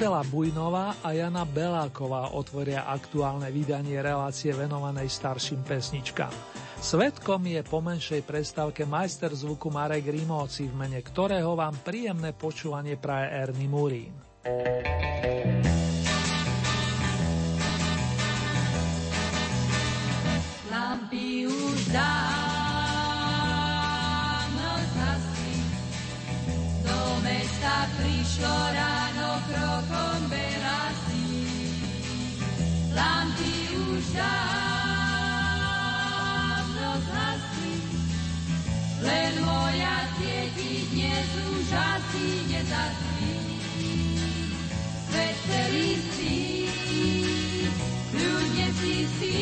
Marcela Bujnová a Jana Beláková otvoria aktuálne vydanie relácie venovanej starším pesničkám. Svetkom je po menšej prestávke majster zvuku Marek Rimóci, v mene ktorého vám príjemné počúvanie praje Ernie Murín. Lampy už dávno zhasli, do mesta prišlo len moja svieti dnes už asi nezaspí. Svet celý spí, ľudne si spí,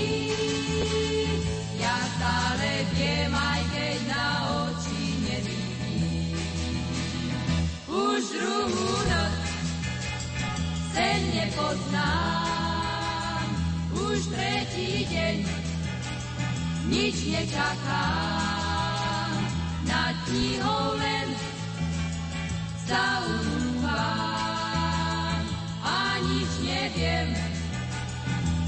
ja stále viem, aj keď na oči nevidím. Už druhú noc ten nepoznám. Už tretí deň nič nečakám. Nad knihou len zaunúvam a nič neviem,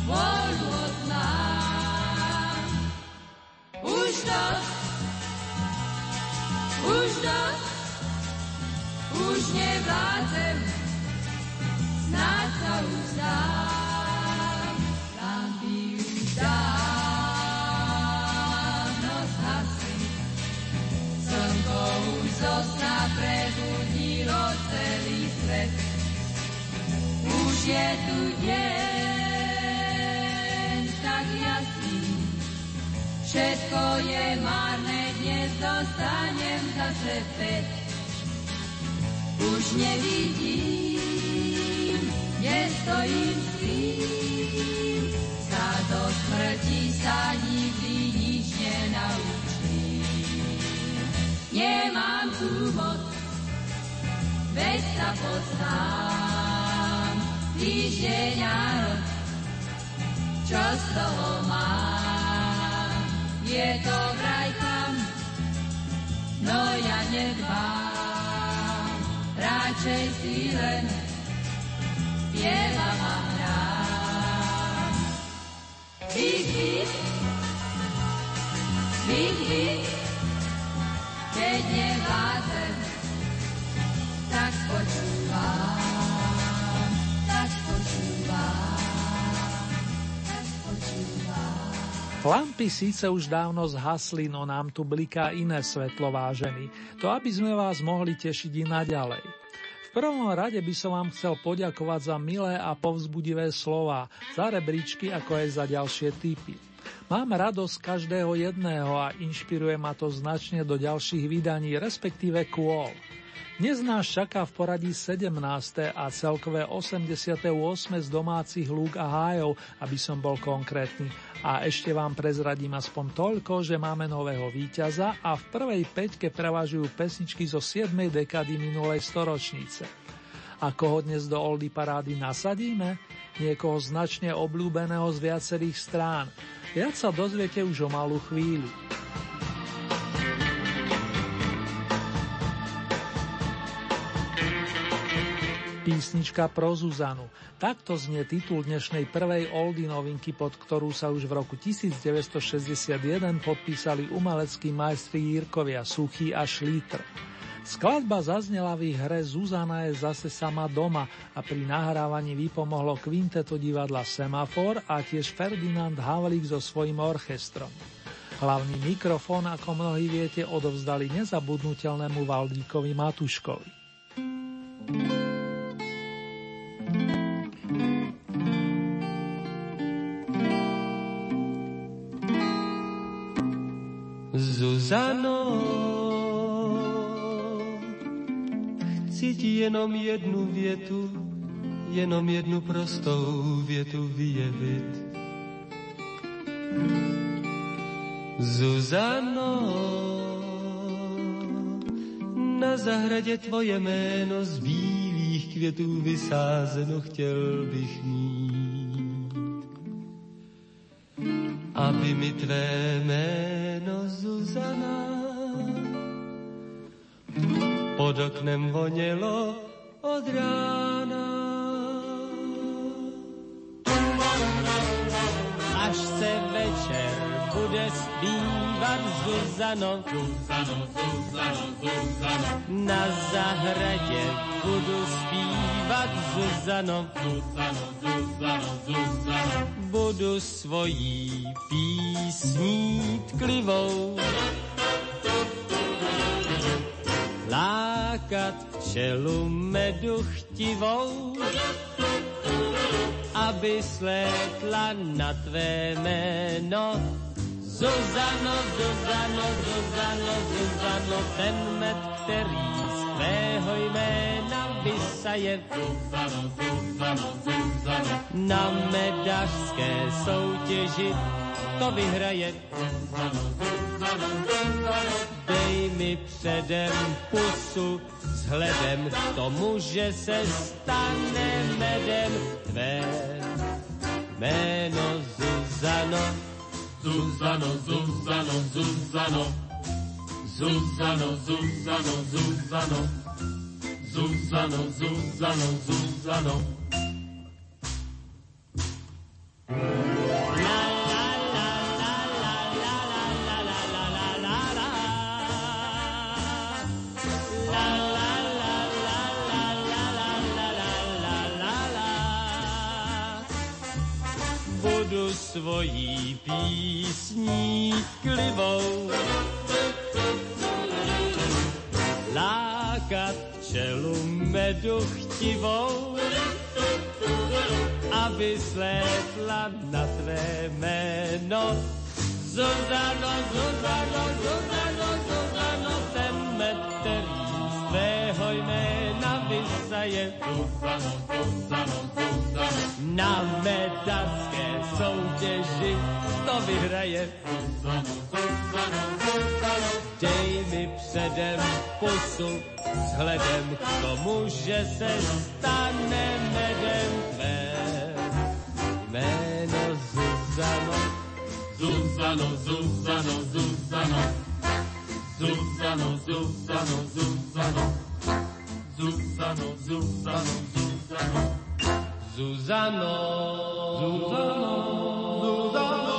voľu odnám. Už dosť, už dosť, už nevládzem, snáď sa už dám, lampy už dávno zo sna prebudilo celý svet. Už je tu deň tak jasný, všetko je marné, dnes dostanem zase späť. Už nevidím nestojím s tým, poznám, týždeň a rok, čo z toho mám. Je to vraj tam, no ja nedbám, radšej si len spievam a hrám. Big, big, big, big, Lampy síce už dávno zhasli, no nám tu bliká iné svetlo, vážený. To, aby sme vás mohli tešiť i naďalej. V prvom rade by som vám chcel poďakovať za milé a povzbudivé slova, za rebríčky ako aj za ďalšie typy. Mám radosť každého jedného a inšpiruje ma to značne do ďalších vydaní, respektíve kôl. Dnes nás čaká v poradí 17. a celkové 88. z domácich lúk a hájov, aby som bol konkrétny. A ešte vám prezradím aspoň toľko, že máme nového víťaza a v prvej peťke prevažujú pesničky zo 7. dekady minulej storočnice. Ako ho dnes do Oldy parády nasadíme? Niekoho značne obľúbeného z viacerých strán. Viac sa dozviete už o malú chvíľu. Písnička pro Zuzanu. Takto znie titul dnešnej prvej oldy novinky, pod ktorú sa už v roku 1961 podpísali umeleckí majstri Jirkovia Suchý a Šlítr. Skladba zaznela v ich hre Zuzana je zase sama doma a pri nahrávaní vypomohlo kvinteto divadla Semafor a tiež Ferdinand Havlík so svojím orchestrom. Hlavný mikrofón, ako mnohí viete, odovzdali nezabudnutelnému Valdíkovi Matuškovi. thank you Zuzano, chci ti jenom jednu větu, jenom jednu prostou větu vyjevit. Zuzano, na zahradě tvoje jméno z bílých květů vysázeno chtěl bych mít. Aby mi tvé jméno Zuzana pod oknem vonělo od rána. Až se večer bude zpívat Zuzano, Zuzano, Zuzano, Zuzano. Na zahradě budu zpívat Zuzano, Zuzano, Zuzano, Zuzano. Budu svojí písní tklivou lákat čelu medu chtivou, aby slétla na tvé jméno. Zuzano, Zuzano, Zuzano, Zuzano, ten med, který z tvého jména vysaje. Zuzano, Zuzano, Zuzano, na medařské soutěži to vyhraje. Zuzano, Zuzano, Zuzano, dej mi předem pusu, vzhledem k tomu, že se stane medem tvé jméno Zuzano. Zuzano, Zuzano, Zuzano. Zuzano, Zuzano, Zuzano. Zuzano, Zuzano, Zuzano. Zuzano. La svojí písní klivou. Lákat čelu medu chtivou, aby slétla na tvé jméno. Zuzano, Zuzano, Zuzano, Zuzano, ten med, který z tvého jména je Zuzano, Zuzano, Zuzano. Na medalské soutěži to vyhraje. Zuzano, Zuzano, Dej mi předem pusu vzhledem k tomu, že se stane medem tvé. Jméno Zuzano, Zuzano, Zuzano, Zuzano. Zuzano, Zuzano, Zuzano. Zuzano. Zuzano, Zuzano. Zuzano, Zuzano, Zuzano.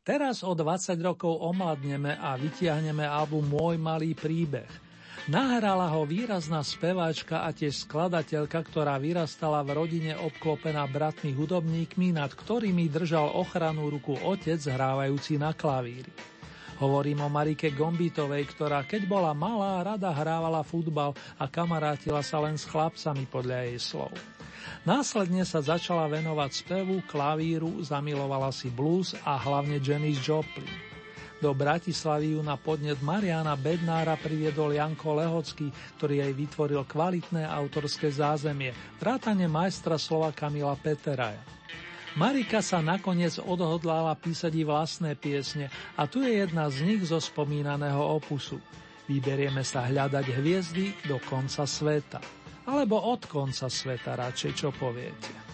Teraz o 20 rokov omladneme a vytiahneme album Môj malý príbeh – Nahrala ho výrazná speváčka a tiež skladateľka, ktorá vyrastala v rodine obklopená bratmi hudobníkmi, nad ktorými držal ochranu ruku otec hrávajúci na klavíri. Hovorím o Marike Gombitovej, ktorá keď bola malá, rada hrávala futbal a kamarátila sa len s chlapcami podľa jej slov. Následne sa začala venovať spevu, klavíru, zamilovala si blues a hlavne Janis Joplin. Do Bratislavy ju na podnet Mariana Bednára priviedol Janko Lehocký, ktorý jej vytvoril kvalitné autorské zázemie, vrátane majstra slova Kamila Peteraja. Marika sa nakoniec odhodlala písať i vlastné piesne a tu je jedna z nich zo spomínaného opusu. Vyberieme sa hľadať hviezdy do konca sveta. Alebo od konca sveta radšej, čo poviete.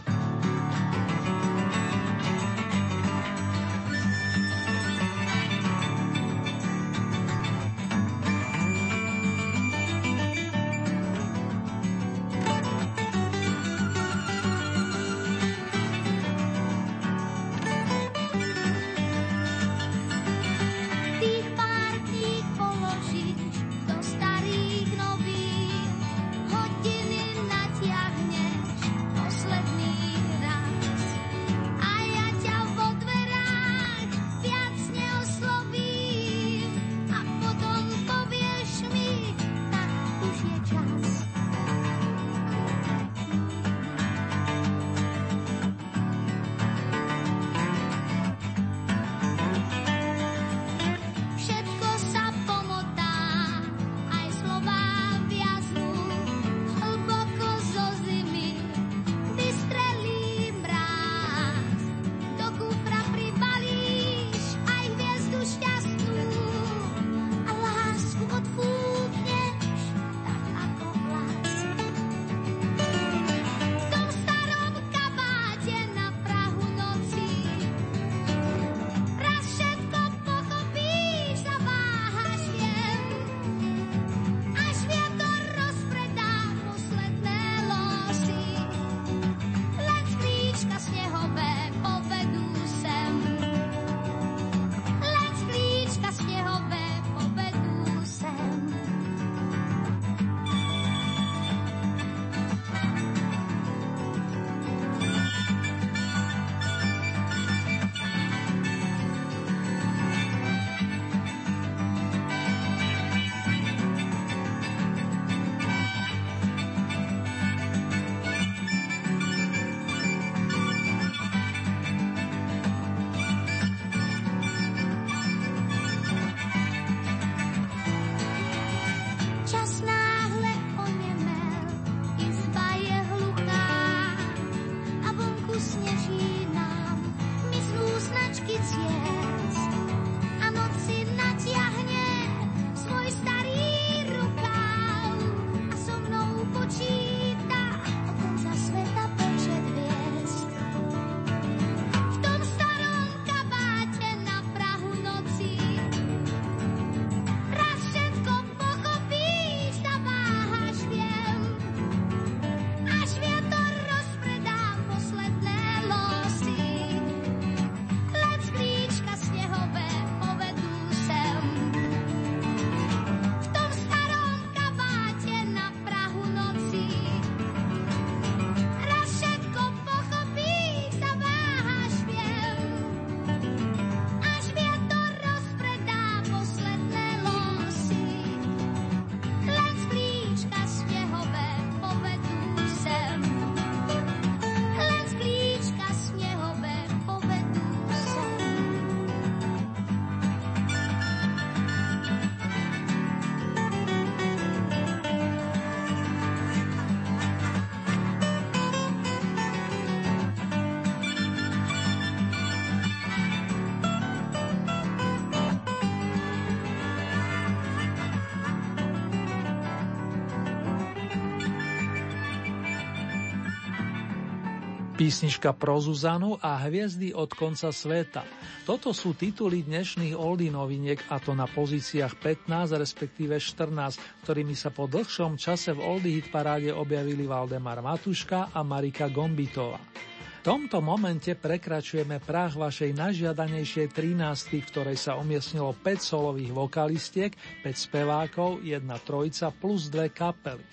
Písnička pro Zuzanu a Hviezdy od konca sveta. Toto sú tituly dnešných oldy noviniek a to na pozíciách 15 respektíve 14, ktorými sa po dlhšom čase v oldy hit paráde objavili Valdemar Matuška a Marika Gombitová. V tomto momente prekračujeme prach vašej najžiadanejšej 13, v ktorej sa umiestnilo 5 solových vokalistiek, 5 spevákov, jedna trojica plus dve kapely.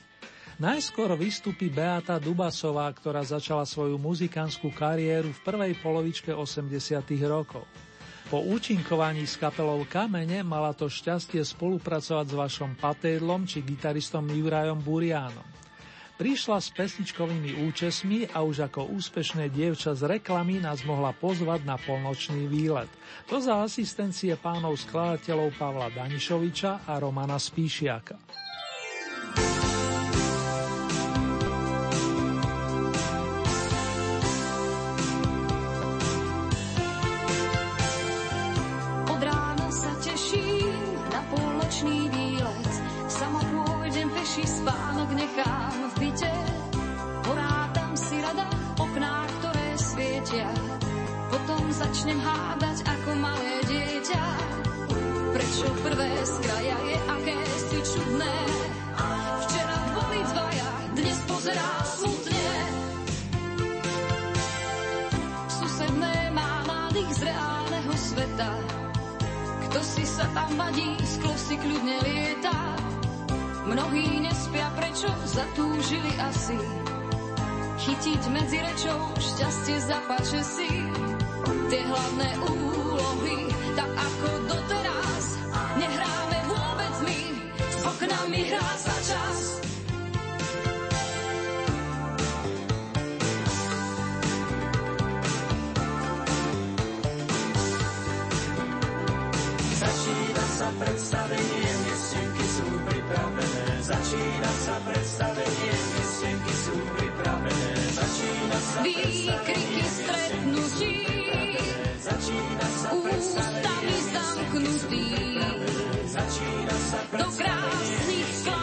Najskôr vystupí Beata Dubasová, ktorá začala svoju muzikánskú kariéru v prvej polovičke 80. rokov. Po účinkovaní s kapelou Kamene mala to šťastie spolupracovať s vašom Patédlom či gitaristom Jurajom Buriánom. Prišla s pesničkovými účesmi a už ako úspešné dievča z reklamy nás mohla pozvať na polnočný výlet. To za asistencie pánov skladateľov Pavla Danišoviča a Romana Spíšiaka. Začnem hádať ako malé dieťa. Prečo prvé z kraja je aké si čudné? Včera boli dvaja, dnes pozerá smutne. Susedné má mladých z reálneho sveta. Kto si sa tam vadí, sklo si kľudne lieta. Mnohí nespia, prečo zatúžili asi chytiť medzi rečou šťastie zapače si tie hlavné úlohy, tak ako doteraz. Nehráme vôbec my, s oknami hrá sa čas. Začína sa predstavenie, miestenky sú pripravené. Začína sa predstavenie, miestenky sú pripravené. Začína sa Výkriky stretnutí ústami zamknutý do krásnych sklamaní.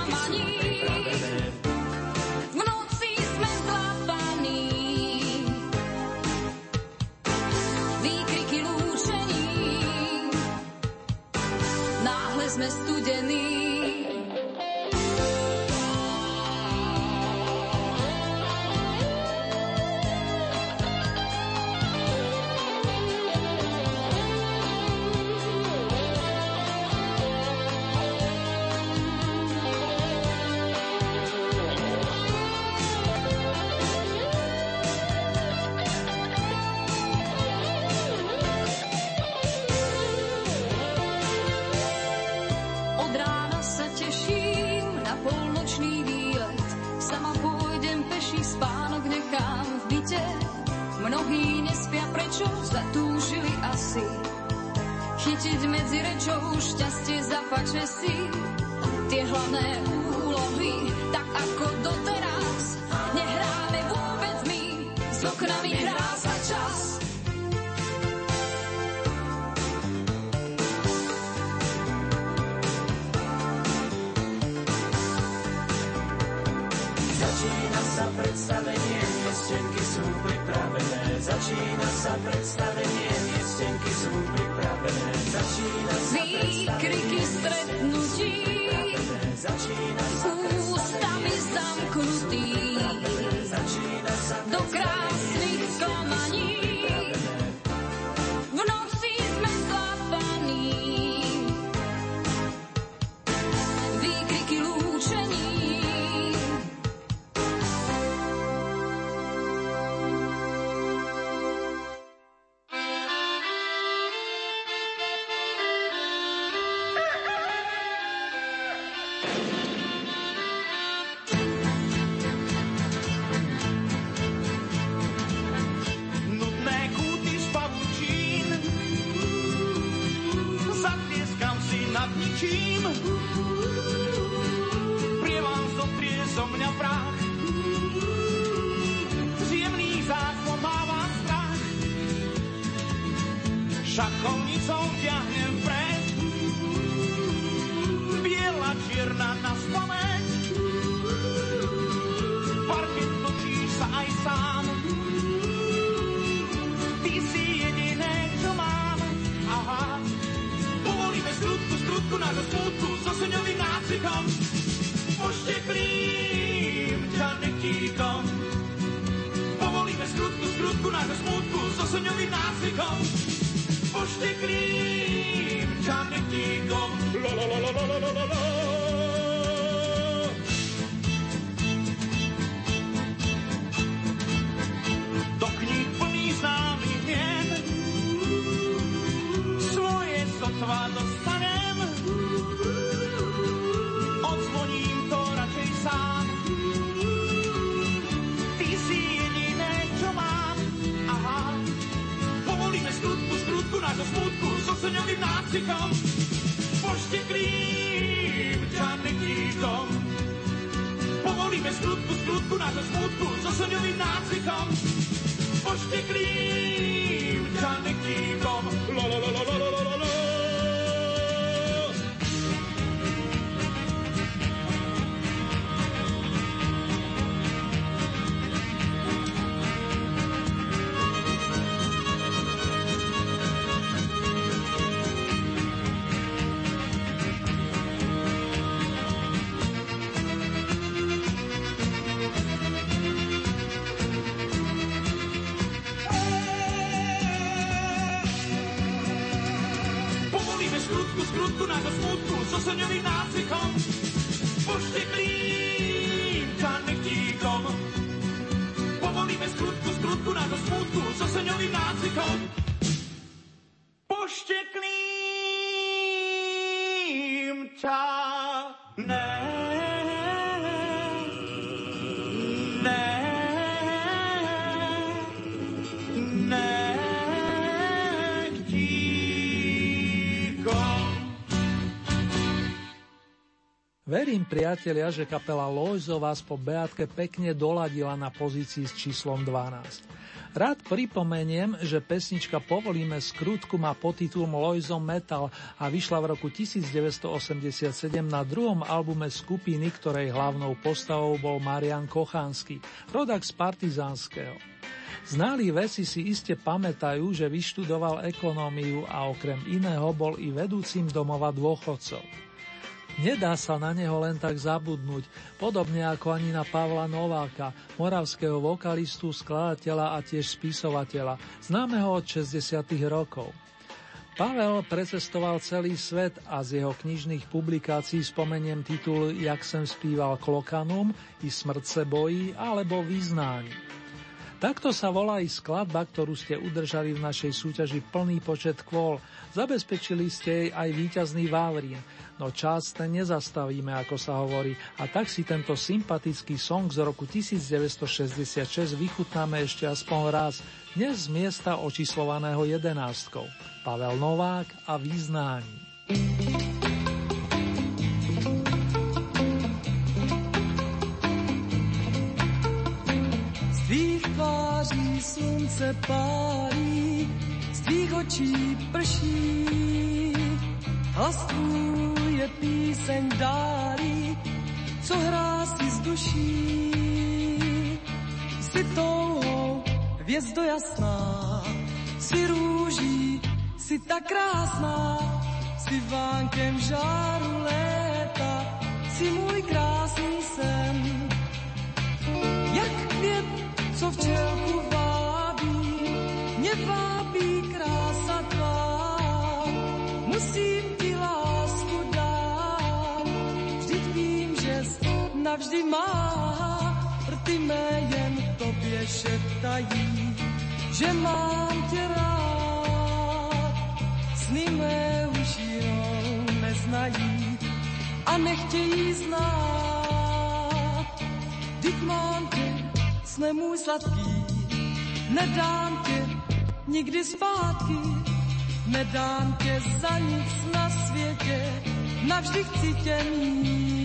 Začína sa predstavenie, miestenky sú pripravené. Začína sa predstavenie, miestenky sú pripravené. Výkriky stretnutí, ústami zamknutí, Povolíme skrutku, skrutku nášho smutku so soňovým nácvikom. Pošteklým čanetíkom. Povolíme skrutku, skrutku nášho smutku so soňovým nácvikom. Pošteklým čanetíkom. Verím, priatelia, že kapela Lojzo vás po Beatke pekne doladila na pozícii s číslom 12. Rád pripomeniem, že pesnička Povolíme skrutku má podtitul Lojzo Metal a vyšla v roku 1987 na druhom albume skupiny, ktorej hlavnou postavou bol Marian Kochánsky, rodak z Partizánskeho. Znali veci si iste pamätajú, že vyštudoval ekonómiu a okrem iného bol i vedúcim domova dôchodcov. Nedá sa na neho len tak zabudnúť, podobne ako ani na Pavla Nováka, moravského vokalistu, skladateľa a tiež spisovateľa, známeho od 60. rokov. Pavel precestoval celý svet a z jeho knižných publikácií spomeniem titul Jak sem spíval Klokanum i Smrt se bojí alebo Vyznání. Takto sa volá i skladba, ktorú ste udržali v našej súťaži plný počet kvôl. Zabezpečili ste jej aj víťazný Vávrin. No čas ten nezastavíme, ako sa hovorí, a tak si tento sympatický song z roku 1966 vychutnáme ešte aspoň raz, dnes z miesta očíslovaného jedenáctkou. Pavel Novák a Význání. Tváří slunce pálí, z tvých očí prší. Hlas tvůj je píseň dálí, co hrá si z duší. Jsi touhou, hvězdo jasná, jsi růží, jsi tak krásná, jsi vánkem žáru léta, jsi můj krásný sen. Jak květ, co včelku vábí, mě vábí krása tvá. Musím ti lásku dát, vždyť vím, že navždy má. Rty mé jen tobě šeptají, že mám tě rád. Sny mé už jinou neznají a nechtějí znát. Vždyť mám tě, sne můj sladký, nedám tě nikdy zpátky, nedám tě za nic na světě, navždy chci tě mít.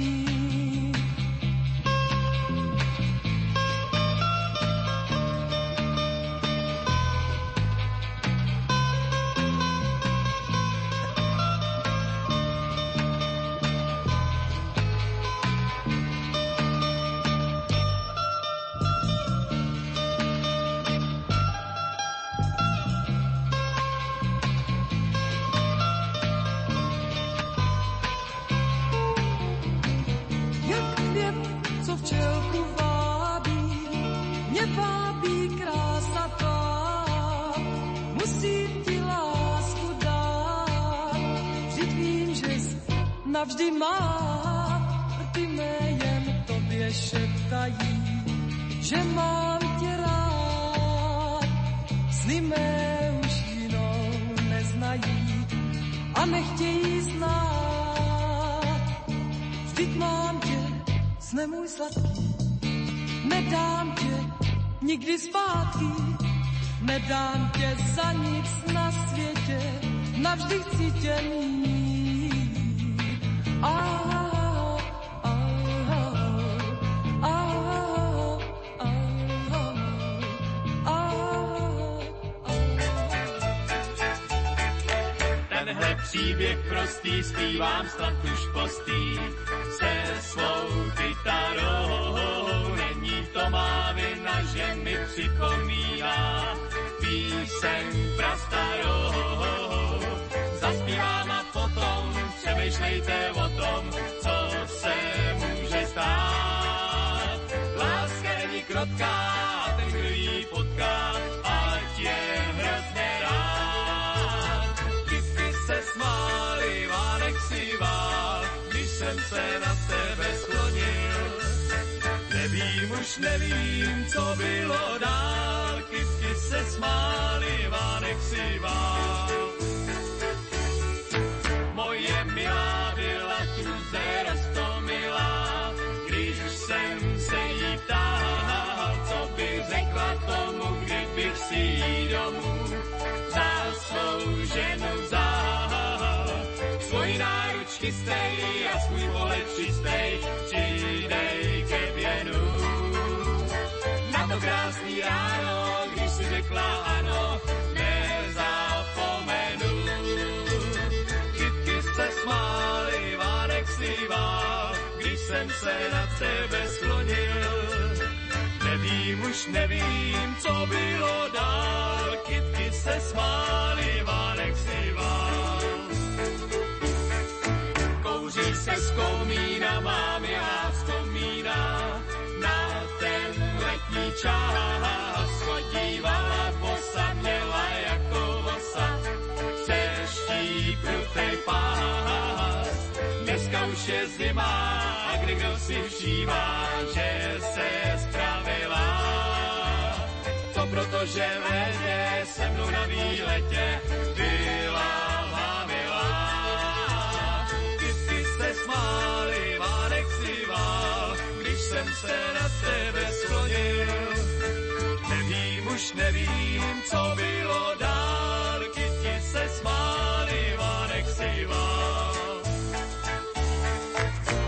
Čistej, přidej ke věnu. Na to krásný ráno, když si řekla ano, nezapomenu. Kytky se smály, Vánek slíval, když jsem se na tebe sklonil. Nevím, už nevím, co bylo dál, kytky se smály, Vánek slíval. Se z komína, mám já vzpomíná na ten letní čas. Chodívala bosa, měla jako vosa, přeští prutej pás. Dneska už je zima a kdy kdo si všímá, že se spravila. To proto, že v létě se mnou na výletě už nevím, co bylo dál, kytky se smály, Vánek si.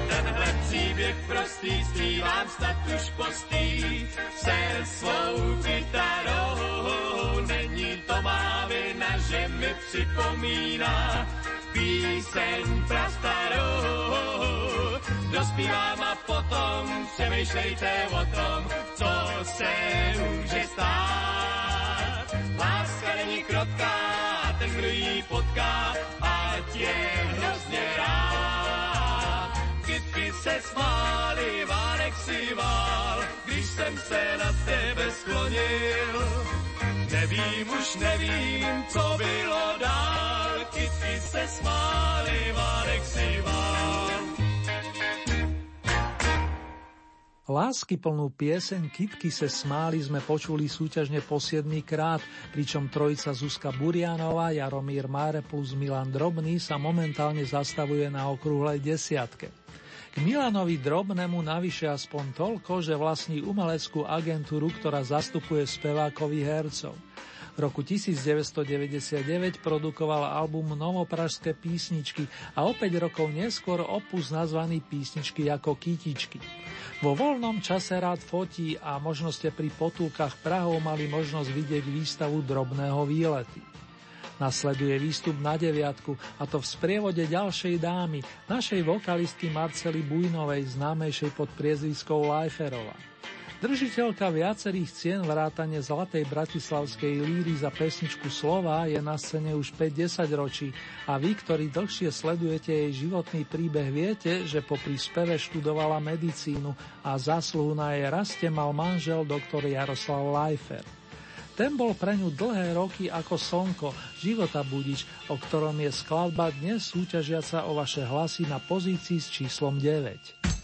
Tenhle příběh prostý zpívám snad už postý se svou kytarou. Není to má vina, že mi připomíná píseň prastarou. Dospívám potom přemýšlejte o tom, co se může stát. Láska není krotká ten, kdo ji potká, ať je hrozně rád. Kytky se smály, Vánek si vál, když jsem se na tebe sklonil. Nevím, už nevím, co bylo dál, kytky se smály, Vánek si vál. Lásky plnú pieseň Kitky se smáli sme počuli súťažne po 7 krát, pričom trojica Zuzka Burianová, Jaromír Máre plus Milan Drobný sa momentálne zastavuje na okrúhlej desiatke. K Milanovi Drobnému navyše aspoň toľko, že vlastní umeleckú agentúru, ktorá zastupuje spevákovi hercov. V roku 1999 produkoval album Novopražské písničky a o 5 rokov neskôr opus nazvaný Písničky ako kytičky. Vo voľnom čase rád fotí a možno ste pri potulkách Prahov mali možnosť vidieť výstavu drobného výlety. Nasleduje výstup na deviatku a to v sprievode ďalšej dámy, našej vokalistky Marcely Bujnovej, známejšej pod priezviskou Lajferova. Držiteľka viacerých cien vrátane Zlatej bratislavskej líry za pesničku Slova je na scéne už 5-10 ročí a vy, ktorí dlhšie sledujete jej životný príbeh, viete, že popri speve študovala medicínu a zásluhu na jej raste mal manžel doktor Jaroslav Lajfer. Ten bol pre ňu dlhé roky ako slnko, života budič, o ktorom je skladba dnes súťažiaca o vaše hlasy na pozícii s číslom 9.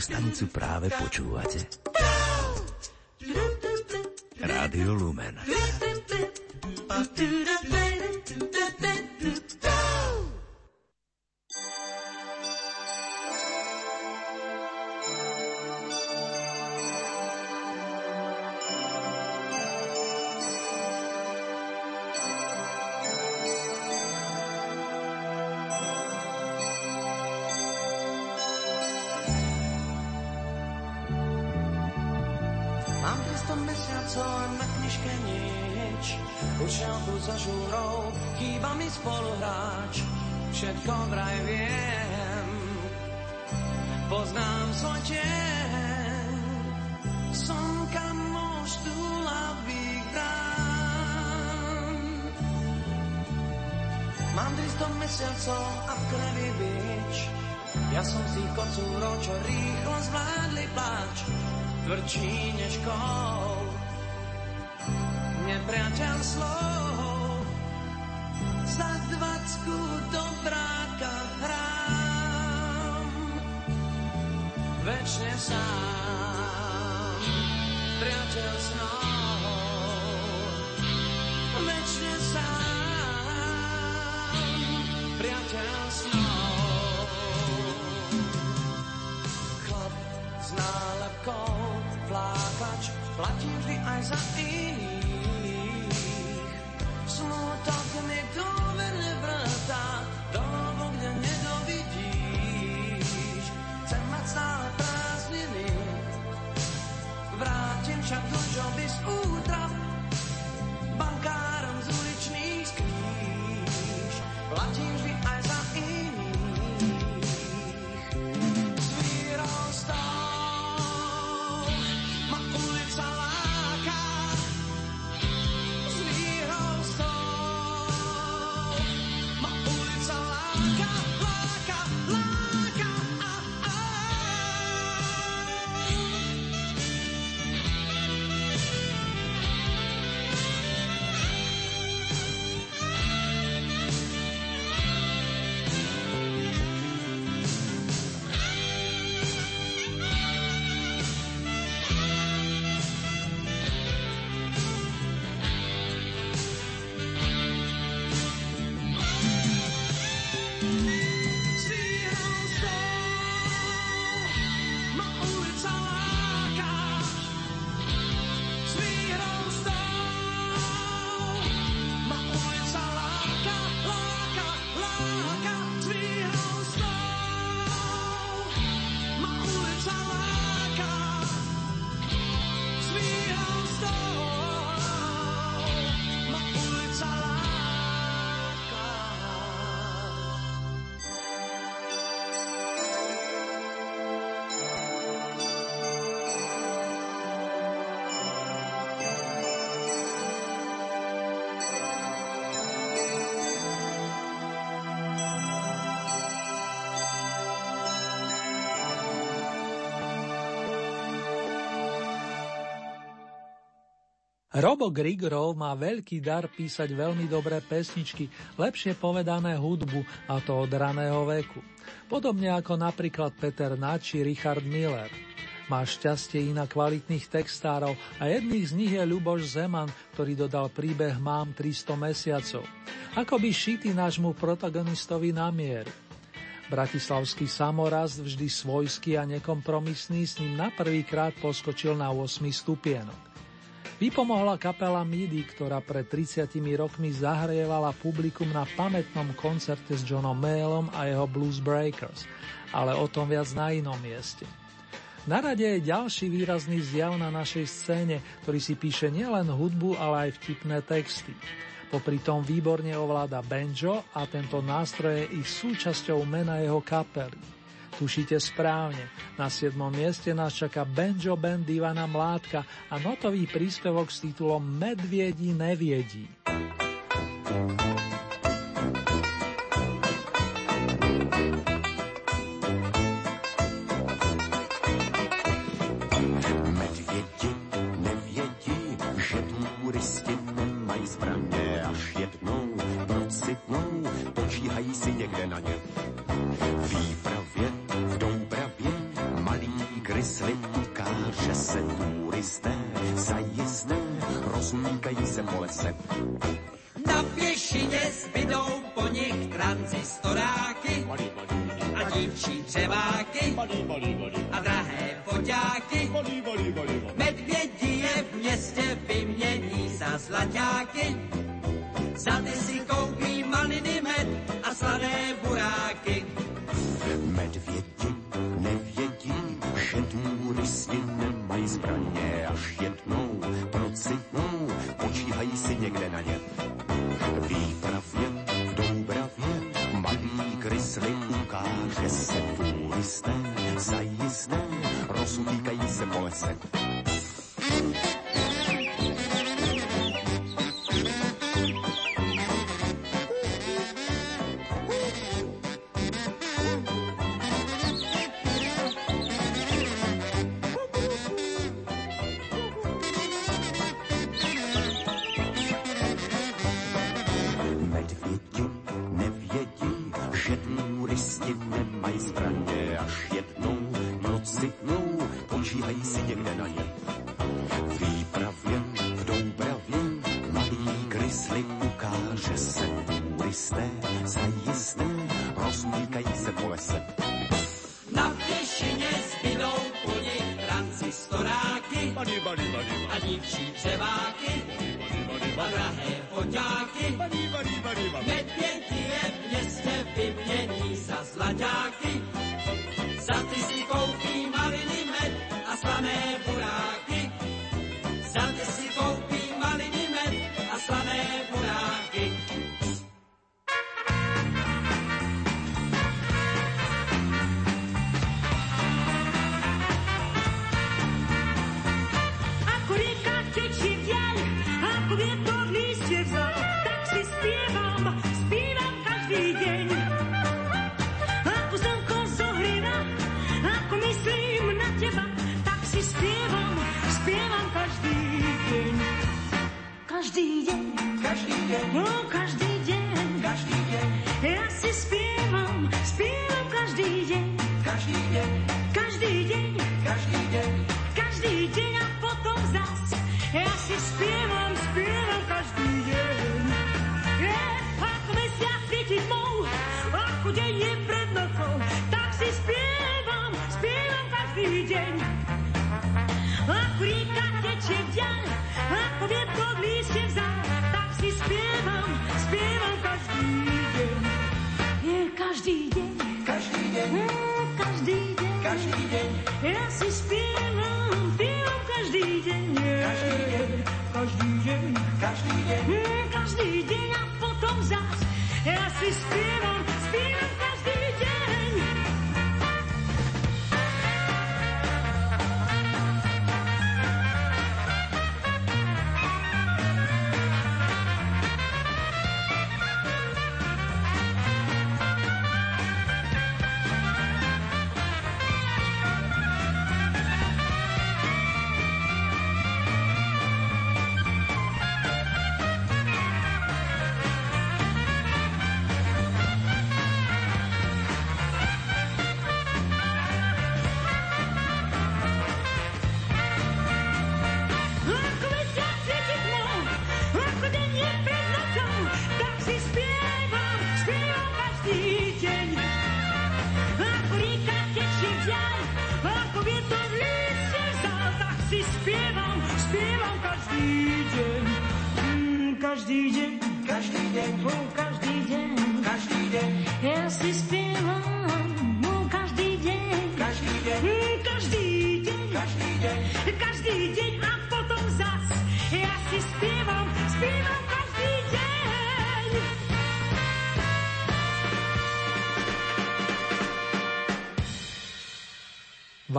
stanicu práve počúvate? Rádio Lumen. Však do žoby z Robo Grigorov má veľký dar písať veľmi dobré pesničky, lepšie povedané hudbu, a to od raného veku. Podobne ako napríklad Peter Nač Richard Miller. Má šťastie i na kvalitných textárov a jedných z nich je Ľuboš Zeman, ktorý dodal príbeh Mám 300 mesiacov. Ako by šitý nášmu protagonistovi na mieru. Bratislavský samorast, vždy svojský a nekompromisný, s ním na prvýkrát poskočil na 8 stupienok. Vypomohla kapela MIDI, ktorá pred 30 rokmi zahrievala publikum na pamätnom koncerte s Johnom Mayallom a jeho Blues Breakers, ale o tom viac na inom mieste. Na rade je ďalší výrazný zjav na našej scéne, ktorý si píše nielen hudbu, ale aj vtipné texty. Popri tom výborne ovláda banjo a tento nástroj je ich súčasťou mena jeho kapely. Tušíte správne, na 7. mieste nás čaká banjo band Ivana Mládka a notový príspevok s titulom Medviedi neviedí. Medvědi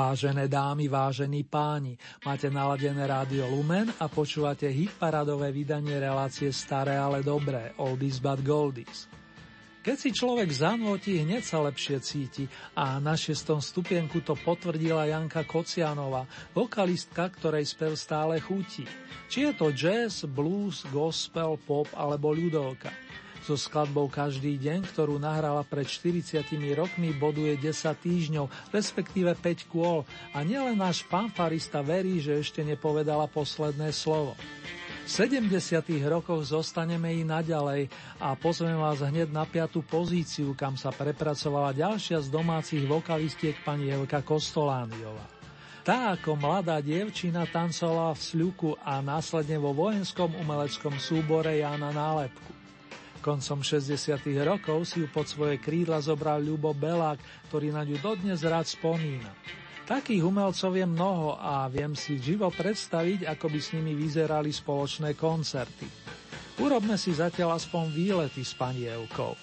Vážené dámy, vážení páni, máte naladené rádio Lumen a počúvate hitparadové vydanie relácie Staré, ale dobré, Oldies but Goldies. Keď si človek zanotí, hneď sa lepšie cíti a na šiestom stupienku to potvrdila Janka Kocianová, vokalistka, ktorej spev stále chutí. Či je to jazz, blues, gospel, pop alebo ľudovka. So skladbou Každý deň, ktorú nahrala pred 40 rokmi, boduje 10 týždňov, respektíve 5 kôl a nielen náš fanfarista verí, že ešte nepovedala posledné slovo. V 70. rokoch zostaneme i naďalej a pozvem vás hneď na piatú pozíciu, kam sa prepracovala ďalšia z domácich vokalistiek pani Evka Kostolániová. Tá ako mladá dievčina tancovala v sľuku a následne vo vojenskom umeleckom súbore Jana Nálepku. Koncom 60. rokov si ju pod svoje krídla zobral Ľubo Belák, ktorý na ňu dodnes rád spomína. Takých umelcov je mnoho a viem si živo predstaviť, ako by s nimi vyzerali spoločné koncerty. Urobme si zatiaľ aspoň výlety s pani Evkou.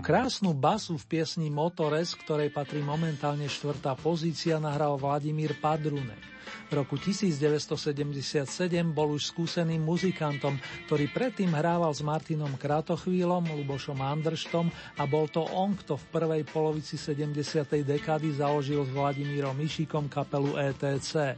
Krásnu basu v piesni Motores, ktorej patrí momentálne štvrtá pozícia, nahral Vladimír Padrunek. V roku 1977 bol už skúseným muzikantom, ktorý predtým hrával s Martinom Kratochvílom, Lubošom Andrštom a bol to on, kto v prvej polovici 70. dekády založil s Vladimírom Mišikom kapelu ETC.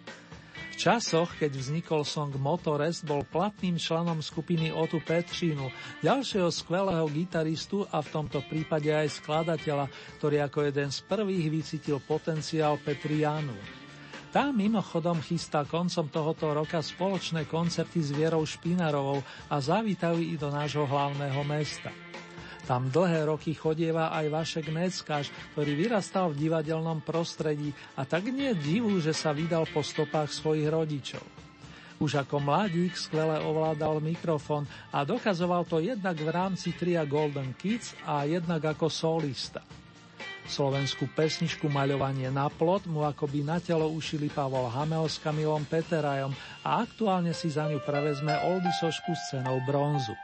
Časoch, keď vznikol song Motorest, bol platným členom skupiny Otu Petřínu, ďalšieho skvelého gitaristu a v tomto prípade aj skladateľa, ktorý ako jeden z prvých vycítil potenciál Petriánu. Tá mimochodom chystá koncom tohoto roka spoločné koncerty s Vierou Špinarovou a zavítajú i do nášho hlavného mesta. Tam dlhé roky chodieva aj Vašek Neckáš, ktorý vyrastal v divadelnom prostredí a tak nie divu, že sa vydal po stopách svojich rodičov. Už ako mladík skvele ovládal mikrofón a dokazoval to jednak v rámci tria Golden Kids a jednak ako solista. Slovenskú pesničku Maľovanie na plot mu akoby na telo ušili Pavol Hamel s Kamilom Peterajom a aktuálne si za ňu prevezme Oldisošku s cenou bronzu.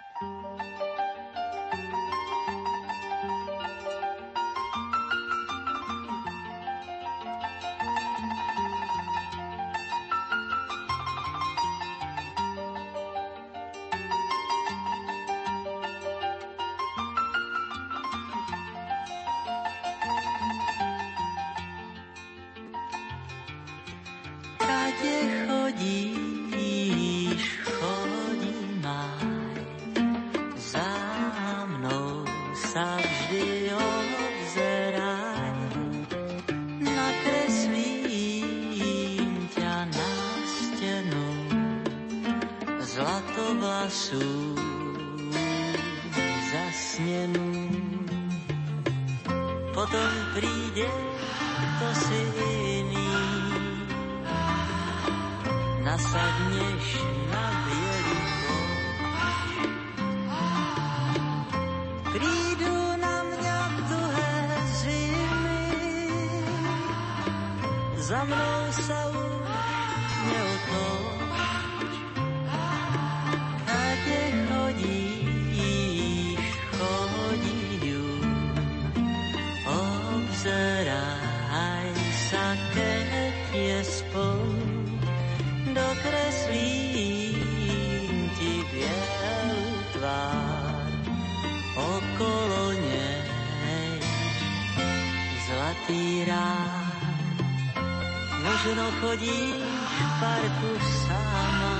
potom príde kto si iný. Nasadneš na bielý kôl. Prídu na mňa tuhé zimy, za mnou sa možno chodíš v parku sama.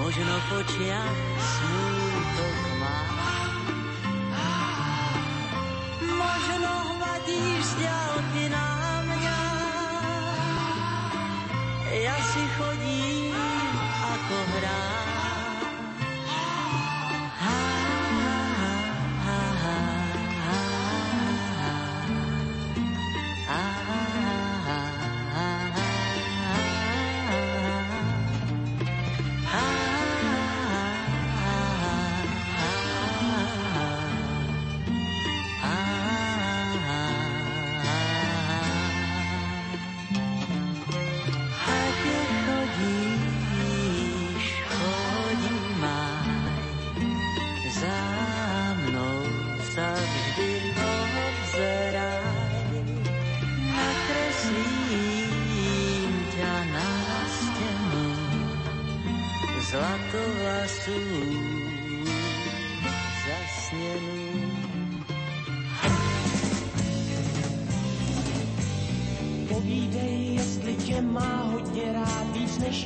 Možno v očiach smútok má. Možno hladíš z ďalky na mňa. Ja si chodím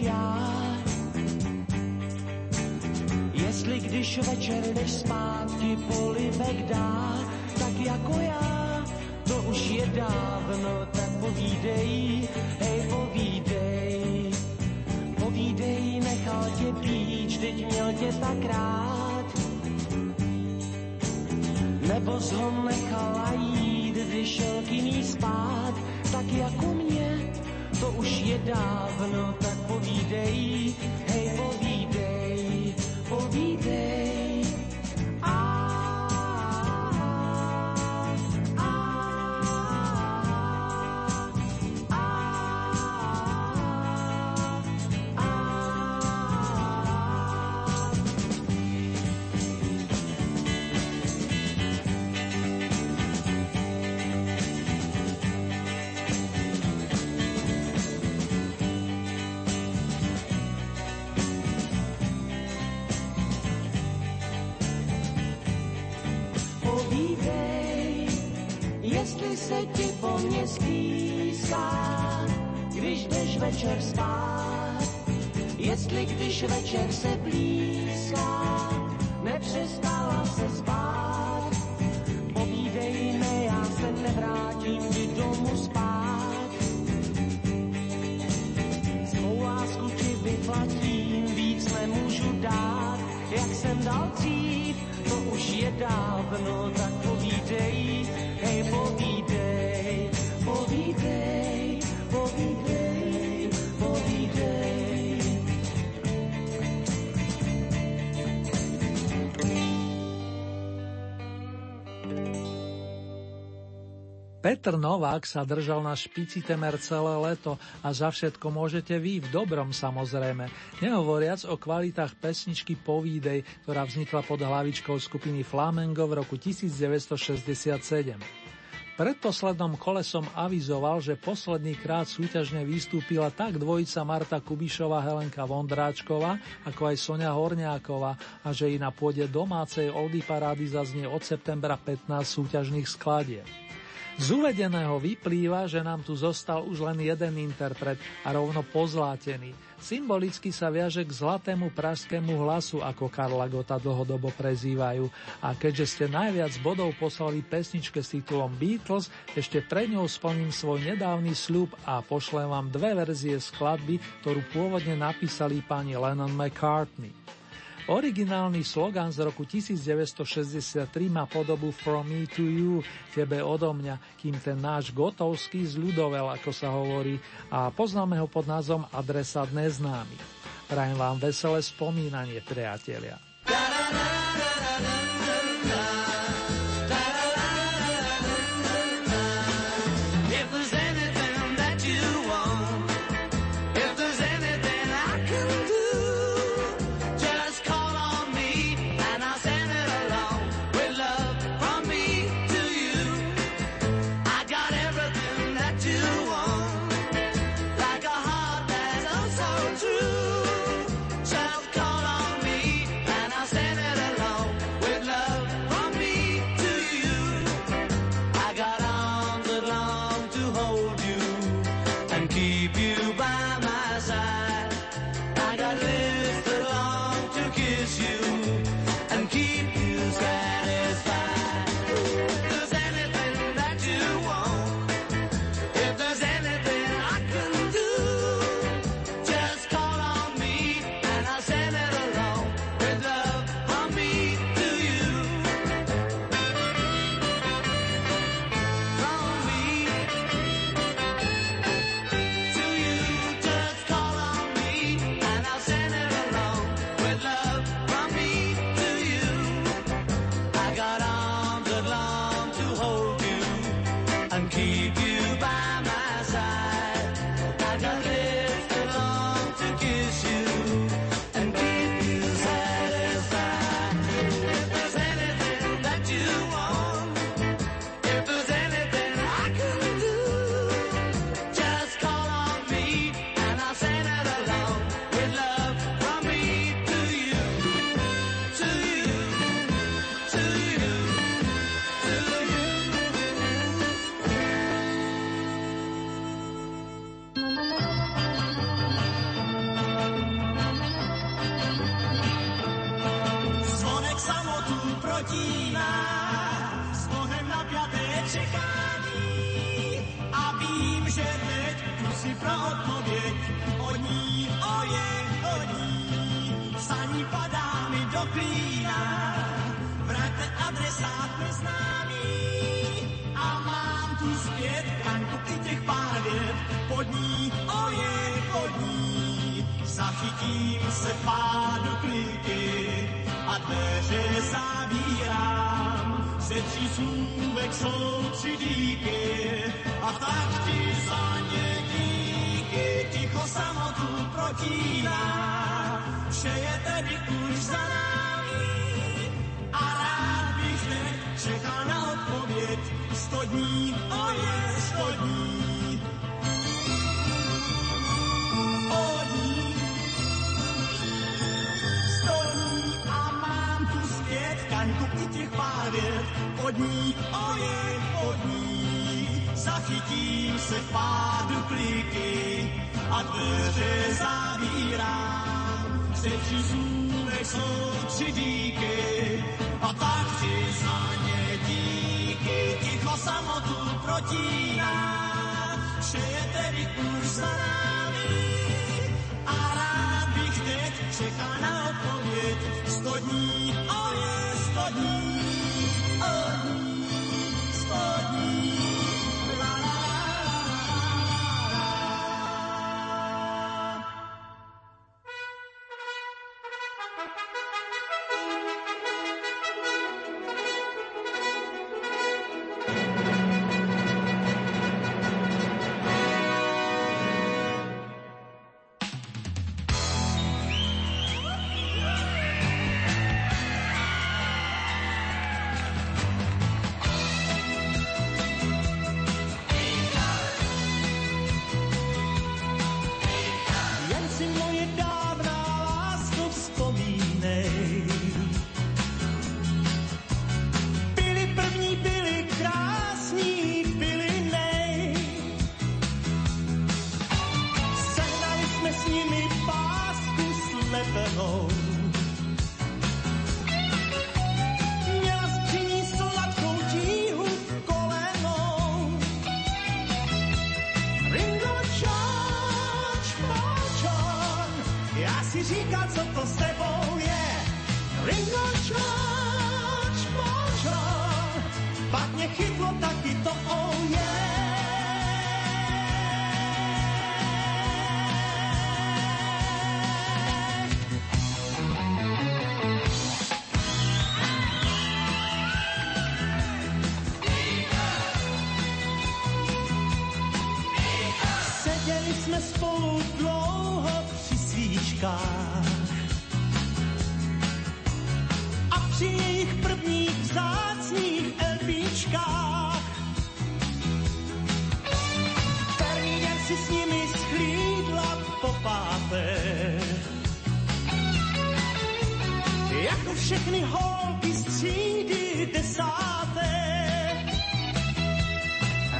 já. Jestli když večer jdeš spát, polivek dá, tak jako já, to už je dávno, tak povídej, hej povídej. Povídej, nechal tě píč, teď měl tě tak rád. Nebo ho nechala jít, když šel k spát, tak jako mě, to už je dávno, day Petr Novák sa držal na špici temer celé leto a za všetko môžete vy, v dobrom samozrejme. Nehovoriac o kvalitách pesničky Povídej, ktorá vznikla pod hlavičkou skupiny Flamengo v roku 1967. V predposlednom kole som avizoval, že posledný krát súťažne vystúpila tak dvojica Marta Kubišová Helenka Vondráčková, ako aj Sonia Horňáková a že i na pôde domácej Oldy parády zaznie od septembra 15 súťažných skladieb. Z uvedeného vyplýva, že nám tu zostal už len jeden interpret a rovno pozlátený. Symbolicky sa viaže k zlatému pražskému hlasu, ako Karla Gota dlhodobo prezývajú. A keďže ste najviac bodov poslali pesničke s titulom Beatles, ešte pred ňou splním svoj nedávny sľub a pošlem vám dve verzie skladby, ktorú pôvodne napísali pani Lennon McCartney. Originálny slogan z roku 1963 má podobu From me to you, tebe odo mňa, kým ten náš gotovský zľudovel, ako sa hovorí, a poznáme ho pod názvom Adresa neznámy. Prajem vám veselé spomínanie, priatelia. Staňku i těch zachytím se v pádu kliky a dveře zavírám. Se přízůvek jsou tři díky a tak přiznaně díky. Ticho samotu protíná, vše je tedy už za námi. A rád bych teď čekal na odpověď sto dní, o je sto dní, o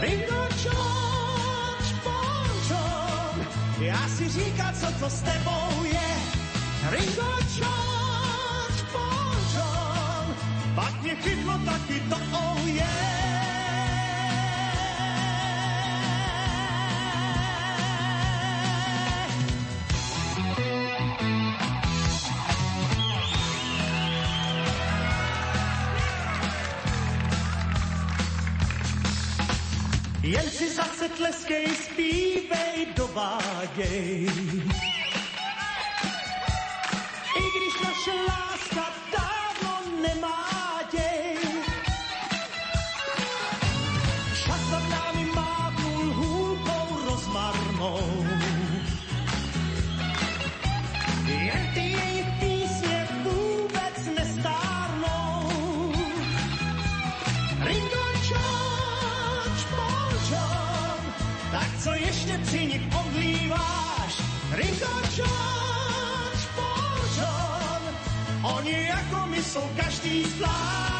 Ringo George Bon John, já si říkám, co to s tebou je. Ringo George Bon John, pak mě chytlo taky to oh yeah. Jen si zase tleskej, zpívej, dováděj. I když naše láska jsou každý zvlášť.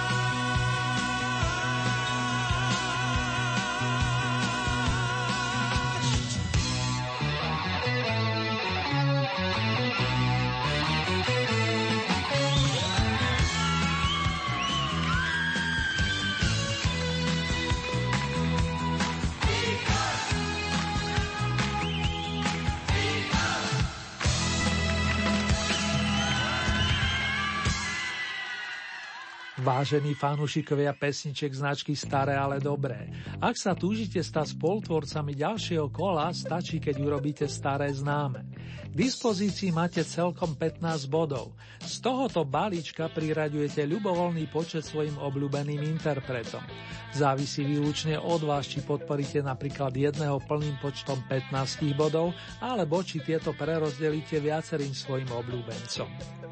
Vážení fanúšikovia pesniček značky Staré, ale dobré. Ak sa túžite stať spoltvorcami ďalšieho kola, stačí, keď urobíte staré známe. K dispozícii máte celkom 15 bodov. Z tohoto balíčka priraďujete ľubovoľný počet svojim obľúbeným interpretom. Závisí výlučne od vás, či podporíte napríklad jedného plným počtom 15 bodov, alebo či tieto prerozdelíte viacerým svojim obľúbencom.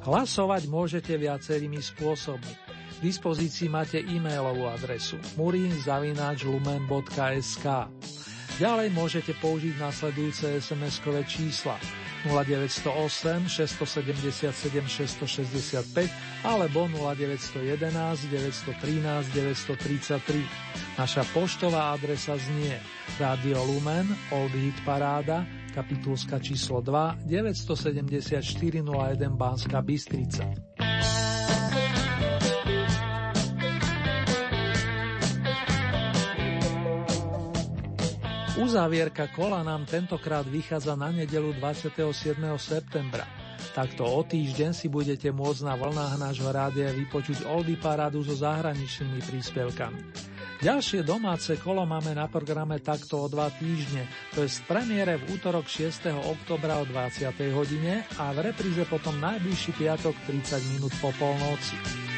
Hlasovať môžete viacerými spôsobmi. V dispozícii máte e-mailovú adresu murinzavináčlumen.sk Ďalej môžete použiť nasledujúce SMS-kové čísla 0908 677 665 alebo 0911 913 933. Naša poštová adresa znie Radio Lumen, Old Hit Paráda, kapitulska číslo 2, 974 01 Banska Bystrica. Uzávierka kola nám tentokrát vychádza na nedelu 27. septembra. Takto o týždeň si budete môcť na vlnách nášho rádia vypočuť Oldy parádu so zahraničnými príspevkami. Ďalšie domáce kolo máme na programe takto o dva týždne, to je z premiére v útorok 6. oktobra o 20. hodine a v repríze potom najbližší piatok 30 minút po polnoci.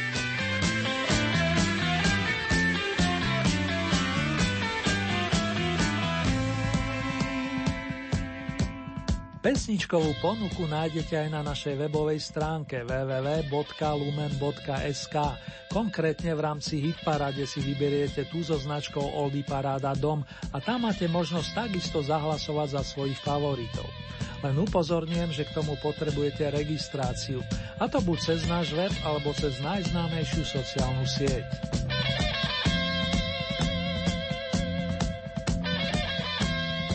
Pesničkovú ponuku nájdete aj na našej webovej stránke www.lumen.sk. Konkrétne v rámci Hitparade si vyberiete tú so značkou Oldy Paráda Dom a tam máte možnosť takisto zahlasovať za svojich favoritov. Len upozorňujem, že k tomu potrebujete registráciu, a to buď cez náš web alebo cez najznámejšiu sociálnu sieť.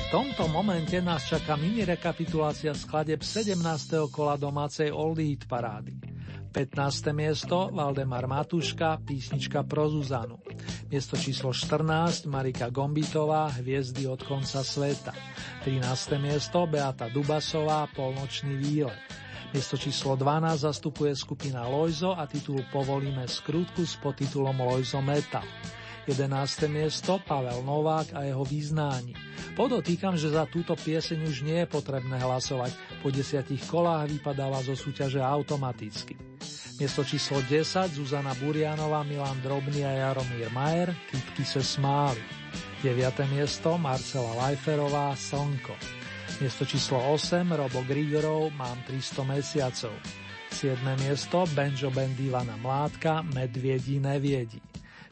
Tomto momente nás čaká mini rekapitulácia skladeb 17. kola domácej Oldie Hit parády. 15. miesto Valdemar Matuška, písnička pro Zuzanu. Miesto číslo 14 Marika Gombitová, Hviezdy od konca sveta. 13. miesto Beata Dubasová, Polnočný výlet. Miesto číslo 12 zastupuje skupina Lojzo a titul Povolíme skrutku s podtitulom Lojzo Metal. 11. miesto Pavel Novák a jeho význání. Podotýkam, že za túto pieseň už nie je potrebné hlasovať. Po desiatich kolách vypadáva zo súťaže automaticky. Miesto číslo 10 Zuzana Burianová, Milan Drobný a Jaromír Majer, Kytky se smáli. 9. miesto Marcela Lajferová, Slnko. Miesto číslo 8 Robo Grigorov, Mám 300 mesiacov. 7. miesto Benjo Band Ivana Mládka, Medviedi neviedi.